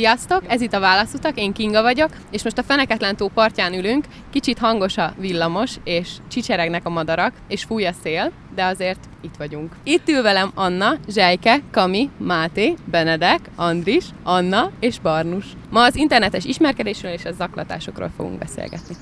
Sziasztok, ez itt a Válaszutak, én Kinga vagyok, és most a Feneketlen tó partján ülünk, kicsit hangos a villamos, és csicseregnek a madarak, és fúj a szél, de azért itt vagyunk. Itt ül velem Anna, Zsejke, Kami, Máté, Benedek, Andris, Anna és Barnus. Ma az internetes ismerkedésről és a zaklatásokról fogunk beszélgetni.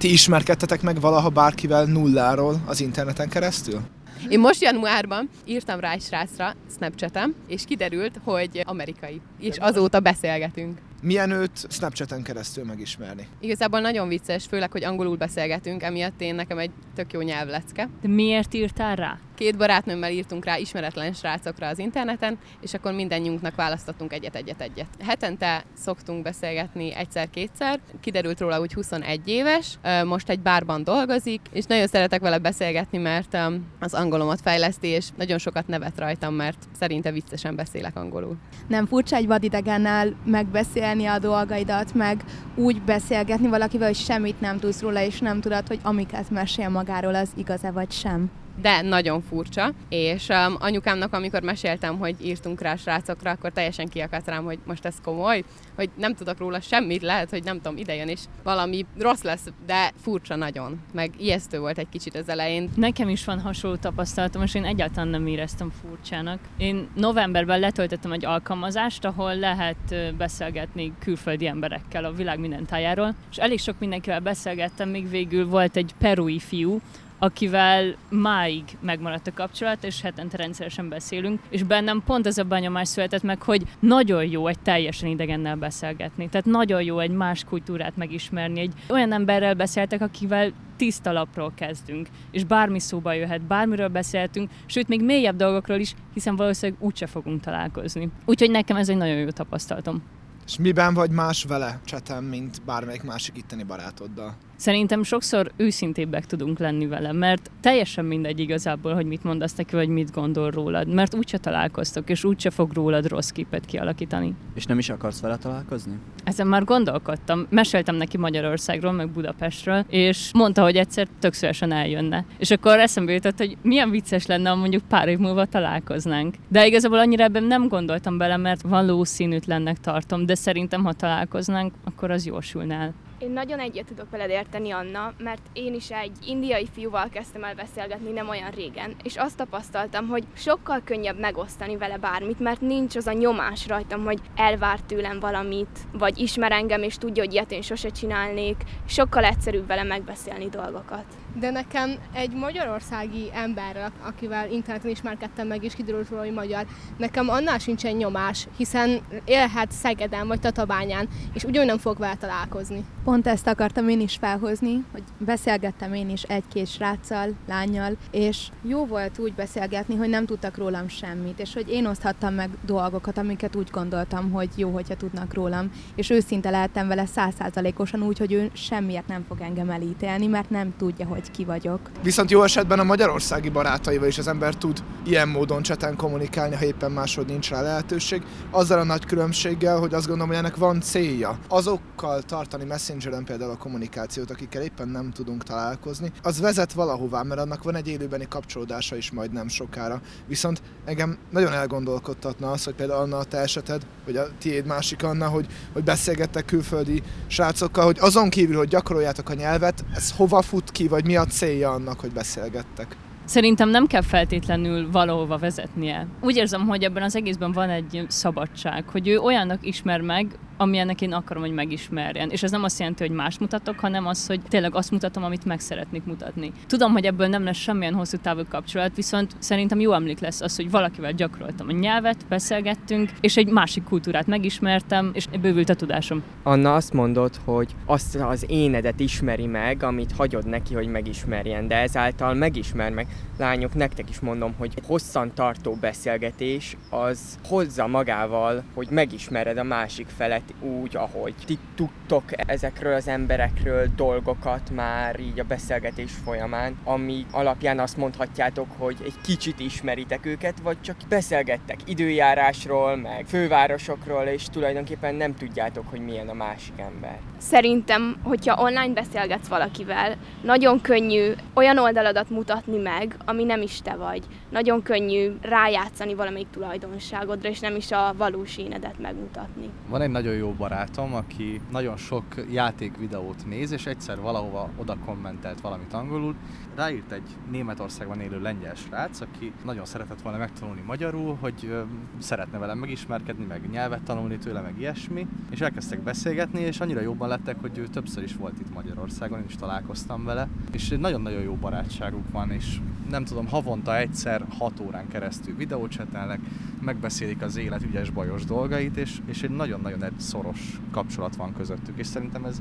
Ti ismerkedtetek meg valaha bárkivel nulláról az interneten keresztül? Én most januárban írtam rá egy srácra Snapchatem, és kiderült, hogy amerikai. És azóta beszélgetünk. Milyen őt Snapchaten keresztül megismerni? Igazából nagyon vicces, főleg, hogy angolul beszélgetünk, emiatt én nekem egy tök jó nyelvlecke. De miért írtál rá? Két barátnőmmel írtunk rá ismeretlen srácokra az interneten, és akkor mindannyiunknak választottunk egyet-egyet-egyet. Hetente szoktunk beszélgetni egyszer-kétszer, kiderült róla, hogy 21 éves, most egy bárban dolgozik, és nagyon szeretek vele beszélgetni, mert az angolomat fejleszti, és nagyon sokat nevet rajtam, mert szerinte viccesen beszélek angolul. Nem furcsa egy vadidegennel megbeszélni a dolgaidat, meg úgy beszélgetni valakivel, hogy semmit nem tudsz róla, és nem tudod, hogy amiket mesél magáról, az igaz-e vagy sem de nagyon furcsa, és um, anyukámnak, amikor meséltem, hogy írtunk rá srácokra, akkor teljesen kiakadt rám, hogy most ez komoly, hogy nem tudok róla semmit, lehet, hogy nem tudom, idejön és valami rossz lesz, de furcsa nagyon, meg ijesztő volt egy kicsit az elején. Nekem is van hasonló tapasztalatom, és én egyáltalán nem éreztem furcsának. Én novemberben letöltöttem egy alkalmazást, ahol lehet beszélgetni külföldi emberekkel a világ minden tájáról, és elég sok mindenkivel beszélgettem, még végül volt egy perui fiú, akivel máig megmaradt a kapcsolat, és hetente rendszeresen beszélünk, és bennem pont ez a benyomás született meg, hogy nagyon jó egy teljesen idegennel beszélgetni. Tehát nagyon jó egy más kultúrát megismerni. Egy olyan emberrel beszéltek, akivel tiszta lapról kezdünk, és bármi szóba jöhet, bármiről beszéltünk, sőt, még mélyebb dolgokról is, hiszen valószínűleg úgyse fogunk találkozni. Úgyhogy nekem ez egy nagyon jó tapasztalatom. És miben vagy más vele csetem, mint bármelyik másik itteni barátoddal? Szerintem sokszor őszintébbek tudunk lenni vele, mert teljesen mindegy igazából, hogy mit mondasz neki, vagy mit gondol rólad, mert úgyse találkoztok, és úgyse fog rólad rossz képet kialakítani. És nem is akarsz vele találkozni? Ezen már gondolkodtam. Meséltem neki Magyarországról, meg Budapestről, és mondta, hogy egyszer tök szívesen eljönne. És akkor eszembe jutott, hogy milyen vicces lenne, ha mondjuk pár év múlva találkoznánk. De igazából annyira ebben nem gondoltam bele, mert valószínűtlennek tartom, de szerintem, ha találkoznánk, akkor az jósulna el. Én nagyon egyet tudok veled érteni, Anna, mert én is egy indiai fiúval kezdtem el beszélgetni nem olyan régen, és azt tapasztaltam, hogy sokkal könnyebb megosztani vele bármit, mert nincs az a nyomás rajtam, hogy elvár tőlem valamit, vagy ismer engem, és tudja, hogy ilyet én sose csinálnék. Sokkal egyszerűbb vele megbeszélni dolgokat. De nekem egy magyarországi emberrel, akivel interneten ismerkedtem meg, és kiderült róla, hogy magyar, nekem annál sincsen nyomás, hiszen élhet Szegeden vagy Tatabányán, és ugyanúgy nem fog vele találkozni. Pont ezt akartam én is felhozni, hogy beszélgettem én is egy-két sráccal, lányjal, és jó volt úgy beszélgetni, hogy nem tudtak rólam semmit, és hogy én oszthattam meg dolgokat, amiket úgy gondoltam, hogy jó, hogyha tudnak rólam, és őszinte lehettem vele százszázalékosan úgy, hogy ő semmiért nem fog engem elítélni, mert nem tudja, hogy ki vagyok. Viszont jó esetben a magyarországi barátaival is az ember tud ilyen módon cseten kommunikálni, ha éppen máshogy nincs rá lehetőség, azzal a nagy különbséggel, hogy azt gondolom, hogy ennek van célja. Azokkal tartani messenger Messengeren például a kommunikációt, akikkel éppen nem tudunk találkozni, az vezet valahová, mert annak van egy élőbeni kapcsolódása is majd nem sokára. Viszont engem nagyon elgondolkodtatna az, hogy például Anna a te eseted, vagy a tiéd másik Anna, hogy, hogy beszélgettek külföldi srácokkal, hogy azon kívül, hogy gyakoroljátok a nyelvet, ez hova fut ki, vagy mi a célja annak, hogy beszélgettek? Szerintem nem kell feltétlenül valahova vezetnie. Úgy érzem, hogy ebben az egészben van egy szabadság, hogy ő olyannak ismer meg, amilyennek én akarom, hogy megismerjen. És ez nem azt jelenti, hogy más mutatok, hanem az, hogy tényleg azt mutatom, amit meg szeretnék mutatni. Tudom, hogy ebből nem lesz semmilyen hosszú távú kapcsolat, viszont szerintem jó emlék lesz az, hogy valakivel gyakoroltam a nyelvet, beszélgettünk, és egy másik kultúrát megismertem, és bővült a tudásom. Anna azt mondod, hogy azt az énedet ismeri meg, amit hagyod neki, hogy megismerjen, de ezáltal megismer meg. Lányok, nektek is mondom, hogy hosszan tartó beszélgetés az hozza magával, hogy megismered a másik felet, úgy, ahogy ti tudtok ezekről az emberekről dolgokat már így a beszélgetés folyamán, ami alapján azt mondhatjátok, hogy egy kicsit ismeritek őket, vagy csak beszélgettek időjárásról, meg fővárosokról, és tulajdonképpen nem tudjátok, hogy milyen a másik ember. Szerintem, hogyha online beszélgetsz valakivel, nagyon könnyű olyan oldaladat mutatni meg, ami nem is te vagy. Nagyon könnyű rájátszani valamelyik tulajdonságodra, és nem is a valós énedet megmutatni. Van egy nagyon jó barátom, aki nagyon sok játékvideót néz, és egyszer valahova oda kommentelt valamit angolul. Ráírt egy Németországban élő lengyel srác, aki nagyon szeretett volna megtanulni magyarul, hogy szeretne velem megismerkedni, meg nyelvet tanulni tőle, meg ilyesmi. És elkezdtek beszélgetni, és annyira jobban lettek, hogy ő többször is volt itt Magyarországon, én is találkoztam vele. És nagyon-nagyon jó barátságuk van, és nem tudom, havonta egyszer, hat órán keresztül videócsetelnek, megbeszélik az élet ügyes bajos dolgait, és, és egy nagyon-nagyon egy szoros kapcsolat van közöttük, és szerintem ez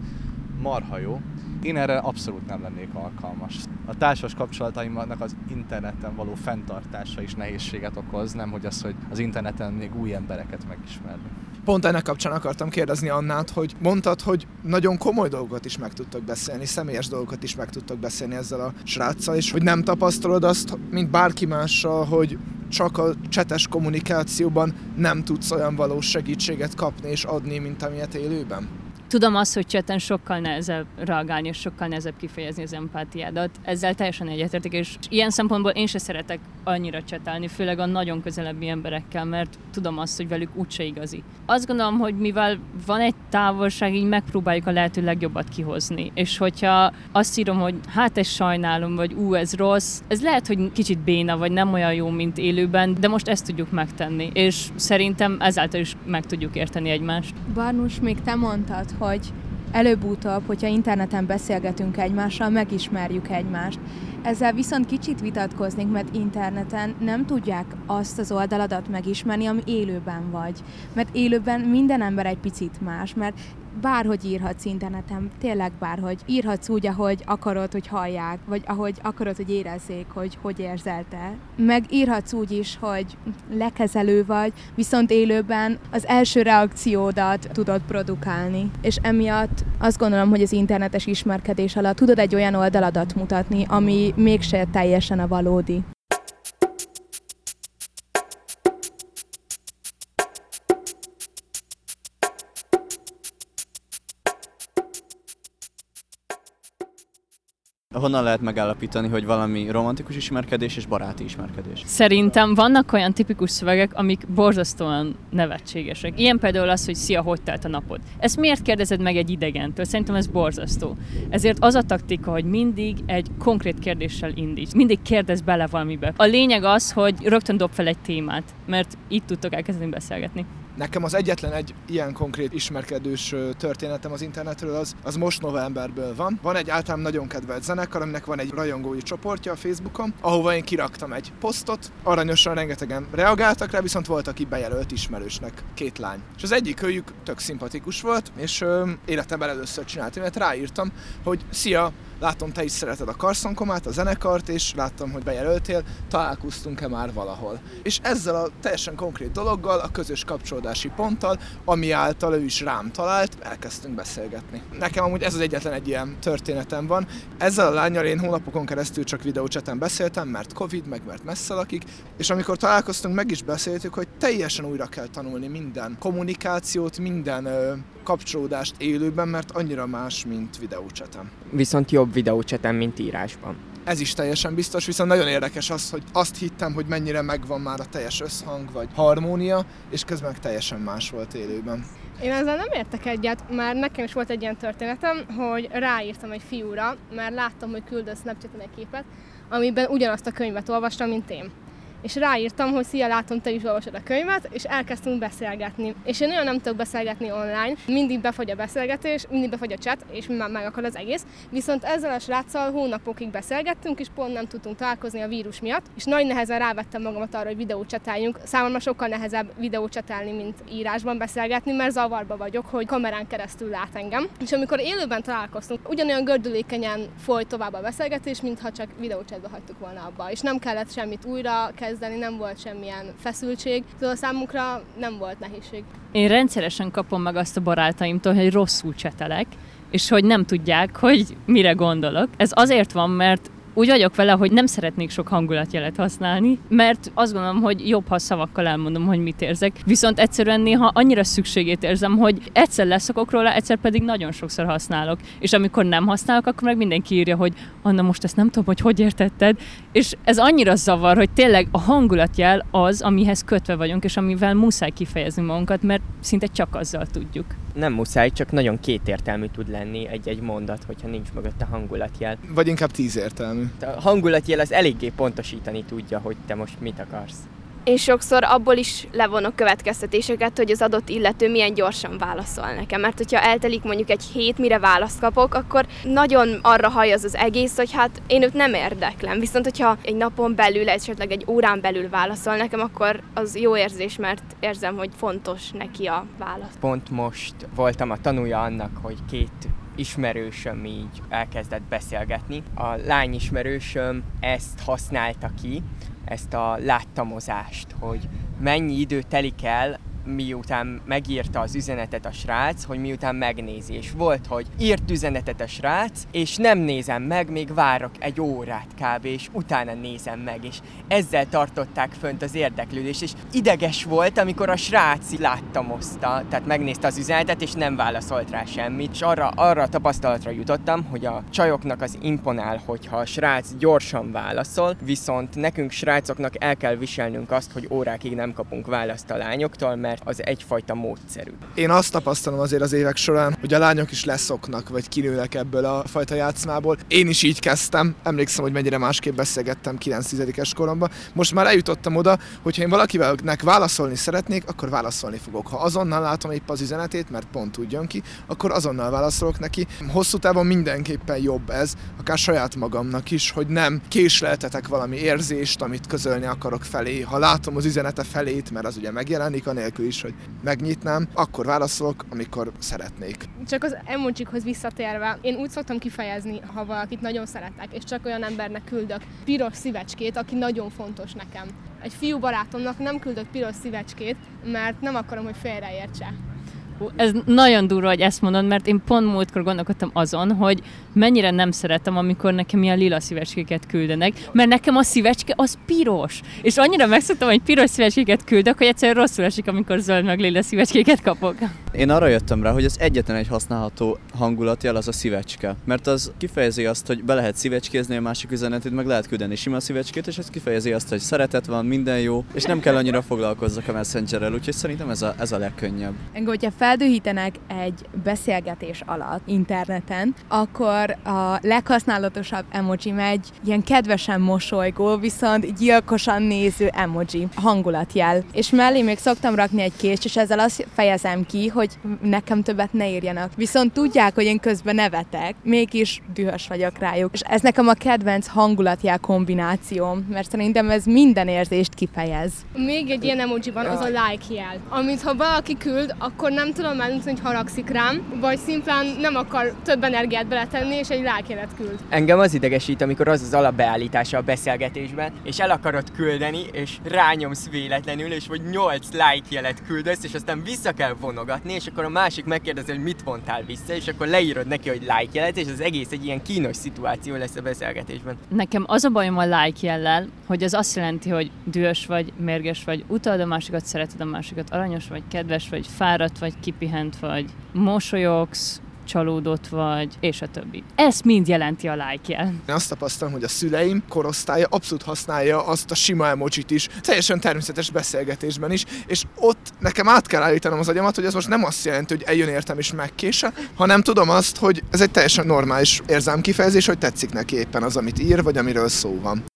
marha jó. Én erre abszolút nem lennék alkalmas. A társas kapcsolataimnak az interneten való fenntartása is nehézséget okoz, nem hogy az, hogy az interneten még új embereket megismerni. Pont ennek kapcsán akartam kérdezni Annát, hogy mondtad, hogy nagyon komoly dolgokat is meg tudtok beszélni, személyes dolgokat is meg tudtok beszélni ezzel a sráccal, és hogy nem tapasztalod azt, mint bárki mással, hogy csak a csetes kommunikációban nem tudsz olyan valós segítséget kapni és adni, mint amilyet élőben? Tudom azt, hogy cseten sokkal nehezebb reagálni, és sokkal nehezebb kifejezni az empátiádat. Ezzel teljesen egyetértek, és ilyen szempontból én se szeretek annyira csetelni, főleg a nagyon közelebbi emberekkel, mert tudom azt, hogy velük úgyse igazi. Azt gondolom, hogy mivel van egy távolság, így megpróbáljuk a lehető legjobbat kihozni. És hogyha azt írom, hogy hát ez sajnálom, vagy ú, ez rossz, ez lehet, hogy kicsit béna, vagy nem olyan jó, mint élőben, de most ezt tudjuk megtenni. És szerintem ezáltal is meg tudjuk érteni egymást. Barnus, még te mondtad, hogy előbb-utóbb, hogyha interneten beszélgetünk egymással, megismerjük egymást. Ezzel viszont kicsit vitatkoznék, mert interneten nem tudják azt az oldaladat megismerni, ami élőben vagy. Mert élőben minden ember egy picit más, mert bárhogy írhatsz interneten, tényleg bárhogy. Írhatsz úgy, ahogy akarod, hogy hallják, vagy ahogy akarod, hogy érezzék, hogy hogy érzel te. Meg írhatsz úgy is, hogy lekezelő vagy, viszont élőben az első reakciódat tudod produkálni. És emiatt azt gondolom, hogy az internetes ismerkedés alatt tudod egy olyan oldaladat mutatni, ami mégse teljesen a valódi. Honnan lehet megállapítani, hogy valami romantikus ismerkedés és baráti ismerkedés? Szerintem vannak olyan tipikus szövegek, amik borzasztóan nevetségesek. Ilyen például az, hogy szia, hogy telt a napod. Ezt miért kérdezed meg egy idegentől? Szerintem ez borzasztó. Ezért az a taktika, hogy mindig egy konkrét kérdéssel indíts. Mindig kérdez bele valamibe. A lényeg az, hogy rögtön dob fel egy témát, mert itt tudtok elkezdeni beszélgetni. Nekem az egyetlen egy ilyen konkrét ismerkedős történetem az internetről, az, az most novemberből van. Van egy általán nagyon kedvelt zenekar, aminek van egy rajongói csoportja a Facebookon, ahova én kiraktam egy posztot, aranyosan rengetegen reagáltak rá, viszont volt, aki bejelölt ismerősnek, két lány. És az egyik őjük tök szimpatikus volt, és ö, életemben először csináltam, mert ráírtam, hogy szia, látom, te is szereted a karszonkomát, a zenekart, és láttam, hogy bejelöltél, találkoztunk-e már valahol. És ezzel a teljesen konkrét dologgal, a közös kapcsolódási ponttal, ami által ő is rám talált, elkezdtünk beszélgetni. Nekem amúgy ez az egyetlen egy ilyen történetem van. Ezzel a lányal én hónapokon keresztül csak videócseten beszéltem, mert Covid, meg mert messze lakik, és amikor találkoztunk, meg is beszéltük, hogy teljesen újra kell tanulni minden kommunikációt, minden kapcsolódást élőben, mert annyira más, mint videócseten. Viszont jobb videócseten, mint írásban. Ez is teljesen biztos, viszont nagyon érdekes az, hogy azt hittem, hogy mennyire megvan már a teljes összhang vagy harmónia, és közben meg teljesen más volt élőben. Én ezzel nem értek egyet, már nekem is volt egy ilyen történetem, hogy ráírtam egy fiúra, mert láttam, hogy küldött Snapchaten egy képet, amiben ugyanazt a könyvet olvastam, mint én. És ráírtam, hogy szia, látom, te is olvasod a könyvet, és elkezdtünk beszélgetni. És én nagyon nem tudok beszélgetni online, mindig befogy a beszélgetés, mindig befogy a chat, és már megakad az egész. Viszont ezzel a sráccal hónapokig beszélgettünk, és pont nem tudtunk találkozni a vírus miatt, és nagy nehezen rávettem magamat arra, hogy videócsatáljunk. Számomra sokkal nehezebb videócsatálni, mint írásban beszélgetni, mert zavarba vagyok, hogy kamerán keresztül lát engem. És amikor élőben találkoztunk, ugyanolyan gördülékenyen folyt tovább a beszélgetés, mintha csak videóchatba hagytuk volna abba, és nem kellett semmit újra kezdeni, nem volt semmilyen feszültség, szóval számunkra nem volt nehézség. Én rendszeresen kapom meg azt a barátaimtól, hogy rosszul csetelek, és hogy nem tudják, hogy mire gondolok. Ez azért van, mert úgy vagyok vele, hogy nem szeretnék sok hangulatjelet használni, mert azt gondolom, hogy jobb, ha szavakkal elmondom, hogy mit érzek. Viszont egyszerűen néha annyira szükségét érzem, hogy egyszer leszokok róla, egyszer pedig nagyon sokszor használok. És amikor nem használok, akkor meg mindenki írja, hogy Anna, most ezt nem tudom, hogy hogy értetted. És ez annyira zavar, hogy tényleg a hangulatjel az, amihez kötve vagyunk, és amivel muszáj kifejezni magunkat, mert szinte csak azzal tudjuk. Nem muszáj, csak nagyon kétértelmű tud lenni egy-egy mondat, hogyha nincs mögötte hangulatjel. Vagy inkább tízértelmű. A hangulatjel az eléggé pontosítani tudja, hogy te most mit akarsz. Én sokszor abból is levonok következtetéseket, hogy az adott illető milyen gyorsan válaszol nekem. Mert hogyha eltelik mondjuk egy hét, mire választ kapok, akkor nagyon arra haj az az egész, hogy hát én őt nem érdeklem. Viszont hogyha egy napon belül, esetleg egy órán belül válaszol nekem, akkor az jó érzés, mert érzem, hogy fontos neki a válasz. Pont most voltam a tanúja annak, hogy két ismerősöm így elkezdett beszélgetni. A lány ismerősöm ezt használta ki, ezt a láttamozást, hogy mennyi idő telik el, miután megírta az üzenetet a srác, hogy miután megnézi. És volt, hogy írt üzenetet a srác, és nem nézem meg, még várok egy órát kb. és utána nézem meg, és ezzel tartották fönt az érdeklődést, és ideges volt, amikor a srác láttamozta, tehát megnézte az üzenetet, és nem válaszolt rá semmit, és arra, arra a tapasztalatra jutottam, hogy a csajoknak az imponál, hogyha a srác gyorsan válaszol, viszont nekünk srácoknak el kell viselnünk azt, hogy órákig nem kapunk választ a lányoktól, mert az egyfajta módszerű. Én azt tapasztalom azért az évek során, hogy a lányok is leszoknak, vagy kinőnek ebből a fajta játszmából. Én is így kezdtem, emlékszem, hogy mennyire másképp beszélgettem 9-10-es koromban. Most már eljutottam oda, hogy ha én valakivel válaszolni szeretnék, akkor válaszolni fogok. Ha azonnal látom épp az üzenetét, mert pont tudjon ki, akkor azonnal válaszolok neki. Hosszú távon mindenképpen jobb ez, akár saját magamnak is, hogy nem késleltetek valami érzést, amit közölni akarok felé. Ha látom az üzenete felét, mert az ugye megjelenik, anélkül is, hogy megnyitnám, akkor válaszolok, amikor szeretnék. Csak az emojikhoz visszatérve, én úgy szoktam kifejezni, ha valakit nagyon szeretek, és csak olyan embernek küldök piros szívecskét, aki nagyon fontos nekem. Egy fiú barátomnak nem küldök piros szívecskét, mert nem akarom, hogy félreértse. Ez nagyon durva, hogy ezt mondod, mert én pont múltkor gondolkodtam azon, hogy mennyire nem szeretem, amikor nekem ilyen lila szívecskéket küldenek, mert nekem a szívecske az piros. És annyira megszoktam, hogy piros szívecskéket küldök, hogy egyszerűen rosszul esik, amikor zöld meg lila szívecskéket kapok. Én arra jöttem rá, hogy az egyetlen egy használható hangulatjel az a szívecske. Mert az kifejezi azt, hogy be lehet szívecskézni a másik üzenetét, meg lehet küldeni sima szívecskét, és ez kifejezi azt, hogy szeretet van, minden jó, és nem kell annyira foglalkozzak a messengerrel, úgyhogy szerintem ez a, ez a legkönnyebb. Engem, hogyha feldühítenek egy beszélgetés alatt interneten, akkor a leghasználatosabb emoji megy ilyen kedvesen mosolygó, viszont gyilkosan néző emoji, hangulatjel. És mellé még szoktam rakni egy kést, és ezzel azt fejezem ki, hogy nekem többet ne írjanak. Viszont tudják, hogy én közben nevetek, mégis dühös vagyok rájuk. És ez nekem a kedvenc hangulatjel kombinációm, mert szerintem ez minden érzést kifejez. Még egy ilyen emoji van, az a like jel. Amit ha valaki küld, akkor nem tudom eldönteni, hogy haragszik rám, vagy szimplán nem akar több energiát beletenni, és egy like jelet küld. Engem az idegesít, amikor az az alapbeállítása a beszélgetésben, és el akarod küldeni, és rányomsz véletlenül, és vagy 8 like jelet küldesz, és aztán vissza kell vonogatni, és akkor a másik megkérdezi, hogy mit vontál vissza, és akkor leírod neki, hogy like jelet, és az egész egy ilyen kínos szituáció lesz a beszélgetésben. Nekem az a bajom a like jellel, hogy az azt jelenti, hogy dühös vagy, mérges vagy, utalod a másikat, szereted a másikat, aranyos vagy, kedves vagy, fáradt vagy, kipihent vagy, mosolyogsz, csalódott vagy, és a többi. Ez mind jelenti a like jel. Én azt tapasztalom, hogy a szüleim korosztálya abszolút használja azt a sima emojit is, teljesen természetes beszélgetésben is, és ott nekem át kell állítanom az agyamat, hogy ez most nem azt jelenti, hogy eljön értem és megkése, hanem tudom azt, hogy ez egy teljesen normális érzelmkifejezés, hogy tetszik neki éppen az, amit ír, vagy amiről szó van.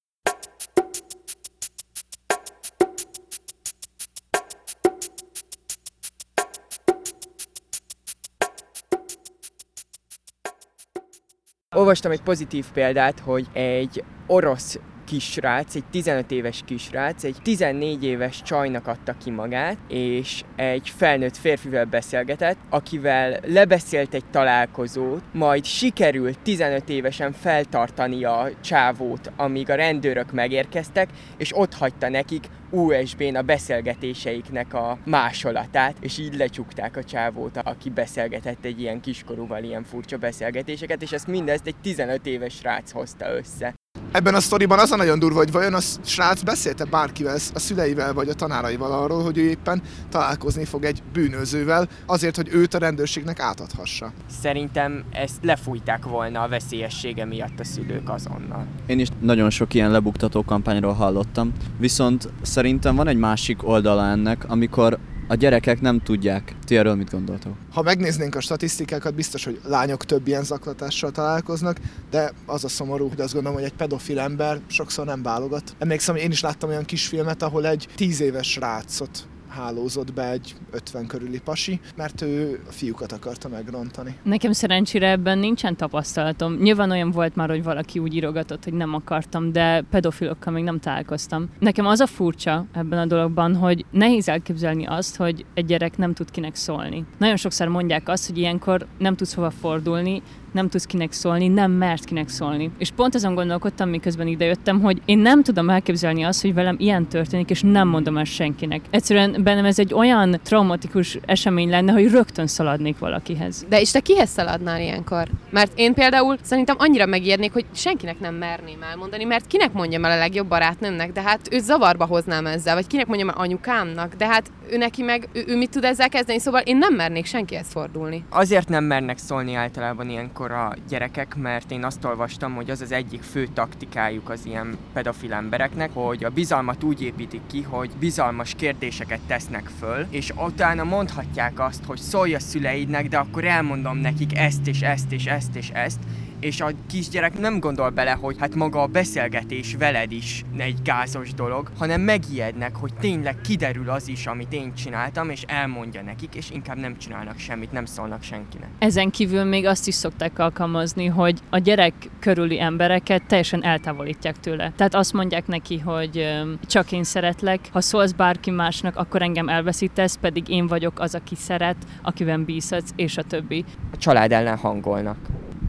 Olvastam egy pozitív példát, hogy egy orosz kisrác, egy 15 éves kisrác, egy 14 éves csajnak adta ki magát, és egy felnőtt férfivel beszélgetett, akivel lebeszélt egy találkozót, majd sikerült 15 évesen feltartani a csávót, amíg a rendőrök megérkeztek, és ott hagyta nekik USB-n a beszélgetéseiknek a másolatát, és így lecsukták a csávót, aki beszélgetett egy ilyen kiskorúval ilyen furcsa beszélgetéseket, és ezt mindezt egy 15 éves srác hozta össze. Ebben a sztoriban az a nagyon durva, hogy vajon a srác beszélte bárkivel, a szüleivel vagy a tanáraival arról, hogy ő éppen találkozni fog egy bűnözővel, azért, hogy őt a rendőrségnek átadhassa. Szerintem ezt lefújták volna a veszélyessége miatt a szülők azonnal. Én is nagyon sok ilyen lebuktató kampányról hallottam, viszont szerintem van egy másik oldala ennek, amikor a gyerekek nem tudják. Ti erről mit gondoltok? Ha megnéznénk a statisztikákat, biztos, hogy lányok több ilyen zaklatással találkoznak, de az a szomorú, hogy azt gondolom, hogy egy pedofil ember sokszor nem válogat. Emlékszem, hogy én is láttam olyan kisfilmet, ahol egy tíz éves rácot hálózott be egy 50 körüli pasi, mert ő a fiúkat akarta megrontani. Nekem szerencsére ebben nincsen tapasztalatom. Nyilván olyan volt már, hogy valaki úgy írogatott, hogy nem akartam, de pedofilokkal még nem találkoztam. Nekem az a furcsa ebben a dologban, hogy nehéz elképzelni azt, hogy egy gyerek nem tud kinek szólni. Nagyon sokszor mondják azt, hogy ilyenkor nem tudsz hova fordulni, nem tudsz kinek szólni, nem mert kinek szólni. És pont azon gondolkodtam, miközben idejöttem, hogy én nem tudom elképzelni azt, hogy velem ilyen történik, és nem mondom el senkinek. Egyszerűen bennem ez egy olyan traumatikus esemény lenne, hogy rögtön szaladnék valakihez. De és te kihez szaladnál ilyenkor? Mert én például szerintem annyira megijednék, hogy senkinek nem merném elmondani, mert kinek mondjam el a legjobb barátnőmnek, de hát őt zavarba hoznám ezzel, vagy kinek mondjam el anyukámnak, de hát ő neki meg, ő, ő mit tud ezzel kezdeni, szóval én nem mernék senkihez fordulni. Azért nem mernek szólni általában ilyenkor a gyerekek, mert én azt olvastam, hogy az az egyik fő taktikájuk az ilyen pedofil embereknek, hogy a bizalmat úgy építik ki, hogy bizalmas kérdéseket tesznek föl, és utána mondhatják azt, hogy szólj a szüleidnek, de akkor elmondom nekik ezt és ezt és ezt és ezt, és a kisgyerek nem gondol bele, hogy hát maga a beszélgetés veled is egy gázos dolog, hanem megijednek, hogy tényleg kiderül az is, amit én csináltam, és elmondja nekik, és inkább nem csinálnak semmit, nem szólnak senkinek. Ezen kívül még azt is szokták alkalmazni, hogy a gyerek körüli embereket teljesen eltávolítják tőle. Tehát azt mondják neki, hogy csak én szeretlek, ha szólsz bárki másnak, akkor engem elveszítesz, pedig én vagyok az, aki szeret, akiben bízhatsz, és a többi. A család ellen hangolnak.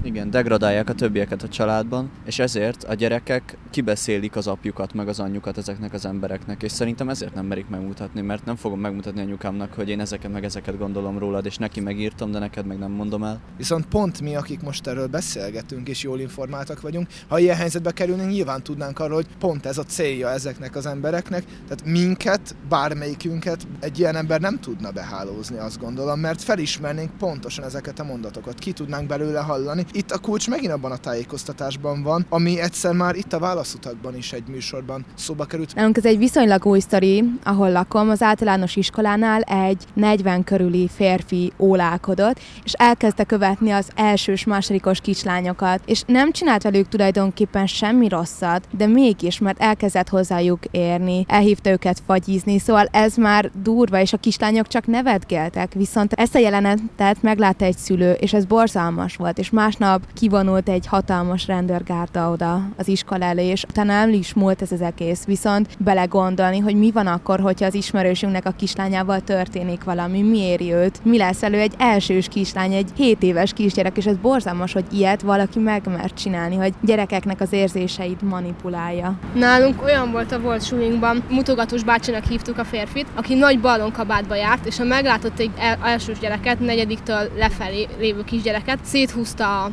Igen, degradálják a többieket a családban, és ezért a gyerekek kibeszélik az apjukat, meg az anyjukat ezeknek az embereknek, és szerintem ezért nem merik megmutatni, mert nem fogom megmutatni anyukámnak, hogy én ezeket meg ezeket gondolom rólad, és neki megírtam, de neked meg nem mondom el. Viszont pont mi, akik most erről beszélgetünk, és jól informáltak vagyunk, ha ilyen helyzetbe kerülnénk, nyilván tudnánk arról, hogy pont ez a célja ezeknek az embereknek, tehát minket, bármelyikünket egy ilyen ember nem tudna behálózni, azt gondolom, mert felismernénk pontosan ezeket a mondatokat, ki tudnánk belőle hallani, itt a kulcs megint abban a tájékoztatásban van, ami egyszer már itt a válaszutakban is egy műsorban szóba került. Nálunk ez egy viszonylag új sztori, ahol lakom, az általános iskolánál egy 40 körüli férfi ólálkodott, és elkezdte követni az elsős, másodikos kislányokat, és nem csinált velük tulajdonképpen semmi rosszat, de mégis, mert elkezdett hozzájuk érni, elhívta őket fagyizni, szóval ez már durva, és a kislányok csak nevetgéltek, viszont ezt a jelenetet meglátta egy szülő, és ez borzalmas volt, és másnap másnap kivonult egy hatalmas rendőrgárda oda az iskola elé, és utána nem is múlt ez az egész. Viszont belegondolni, hogy mi van akkor, hogyha az ismerősünknek a kislányával történik valami, mi éri őt, mi lesz elő egy elsős kislány, egy 7 éves kisgyerek, és ez borzalmas, hogy ilyet valaki megmert csinálni, hogy gyerekeknek az érzéseit manipulálja. Nálunk olyan volt a volt sulinkban, mutogatós bácsinak hívtuk a férfit, aki nagy balonkabátba járt, és ha meglátott egy elsős gyereket, negyediktől lefelé lévő kisgyereket, széthúzta a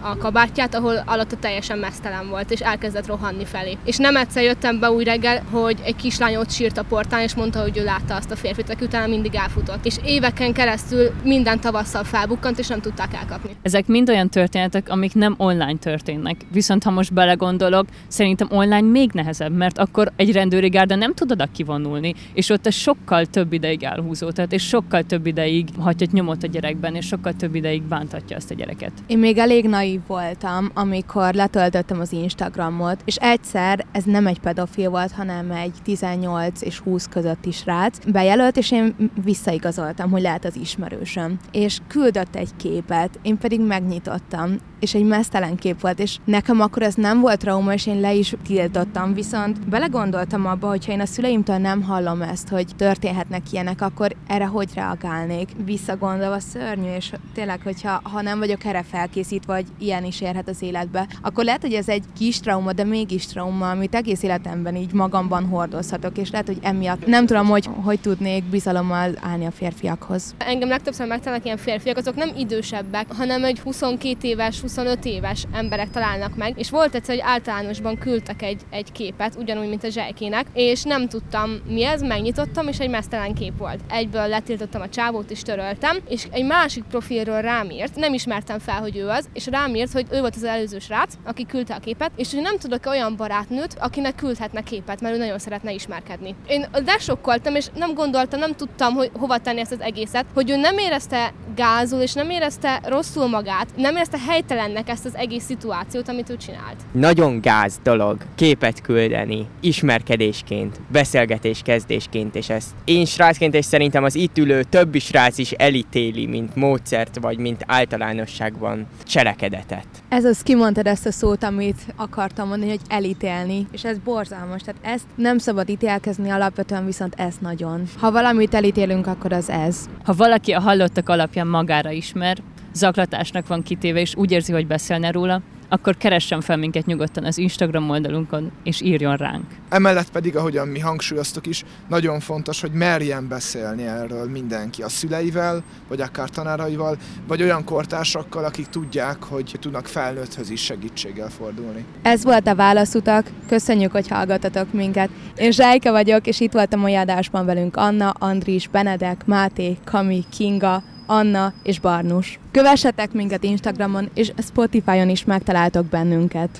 a kabátját, ahol alatta teljesen mesztelen volt, és elkezdett rohanni felé. És nem egyszer jöttem be új reggel, hogy egy kislány ott sírt a portán, és mondta, hogy ő látta azt a férfit, aki utána mindig elfutott. És éveken keresztül minden tavasszal felbukkant, és nem tudták elkapni. Ezek mind olyan történetek, amik nem online történnek. Viszont ha most belegondolok, szerintem online még nehezebb, mert akkor egy rendőri gárda nem tud oda kivonulni, és ott ez sokkal több ideig elhúzódhat, és sokkal több ideig hagyhat nyomot a gyerekben, és sokkal több ideig bántatja azt a gyereket. Én még elég naív voltam, amikor letöltöttem az Instagramot, és egyszer ez nem egy pedofil volt, hanem egy 18 és 20 közötti srác bejelölt, és én visszaigazoltam, hogy lehet az ismerősöm. És küldött egy képet, én pedig megnyitottam, és egy mesztelen kép volt, és nekem akkor ez nem volt trauma, és én le is tiltottam, viszont belegondoltam abba, hogyha én a szüleimtől nem hallom ezt, hogy történhetnek ilyenek, akkor erre hogy reagálnék? Visszagondolva szörnyű, és tényleg, hogyha ha nem vagyok erre felkészítve, vagy ilyen is érhet az életbe, akkor lehet, hogy ez egy kis trauma, de mégis trauma, amit egész életemben így magamban hordozhatok, és lehet, hogy emiatt nem tudom, hogy hogy tudnék bizalommal állni a férfiakhoz. Engem legtöbbször megtalálnak ilyen férfiak, azok nem idősebbek, hanem egy 22 éves, 25 éves emberek találnak meg, és volt egyszer, hogy általánosban küldtek egy, egy képet, ugyanúgy, mint a zsejkének, és nem tudtam mi ez, megnyitottam, és egy mesztelen kép volt. Egyből letiltottam a csávót, és töröltem, és egy másik profilról rám írt, nem ismertem fel, hogy ő az, és rám írt, hogy ő volt az előző srác, aki küldte a képet, és hogy nem tudok olyan barátnőt, akinek küldhetne képet, mert ő nagyon szeretne ismerkedni. Én lesokkoltam, és nem gondoltam, nem tudtam, hogy hova tenni ezt az egészet, hogy ő nem érezte gázul, és nem érezte rosszul magát, nem érezte helytelennek ezt az egész szituációt, amit ő csinált. Nagyon gáz dolog képet küldeni, ismerkedésként, beszélgetés kezdésként, és ezt én srácként, és szerintem az itt ülő többi srác is elítéli, mint módszert, vagy mint általánosságban cselekedetet. Ez az, kimondtad ezt a szót, amit akartam mondani, hogy elítélni, és ez borzalmas, tehát ezt nem szabad ítélkezni alapvetően, viszont ez nagyon. Ha valamit elítélünk, akkor az ez. Ha valaki a hallottak alapján magára ismer, zaklatásnak van kitéve, és úgy érzi, hogy beszélne róla, akkor keressen fel minket nyugodtan az Instagram oldalunkon, és írjon ránk. Emellett pedig, ahogyan mi hangsúlyoztuk is, nagyon fontos, hogy merjen beszélni erről mindenki a szüleivel, vagy akár tanáraival, vagy olyan kortársakkal, akik tudják, hogy tudnak felnőtthöz is segítséggel fordulni. Ez volt a Válaszutak, köszönjük, hogy hallgatatok minket. Én Zsájka vagyok, és itt volt a mai adásban velünk Anna, Andris, Benedek, Máté, Kami, Kinga, Anna és Barnus. Kövessetek minket Instagramon, és Spotify-on is megtaláltok bennünket.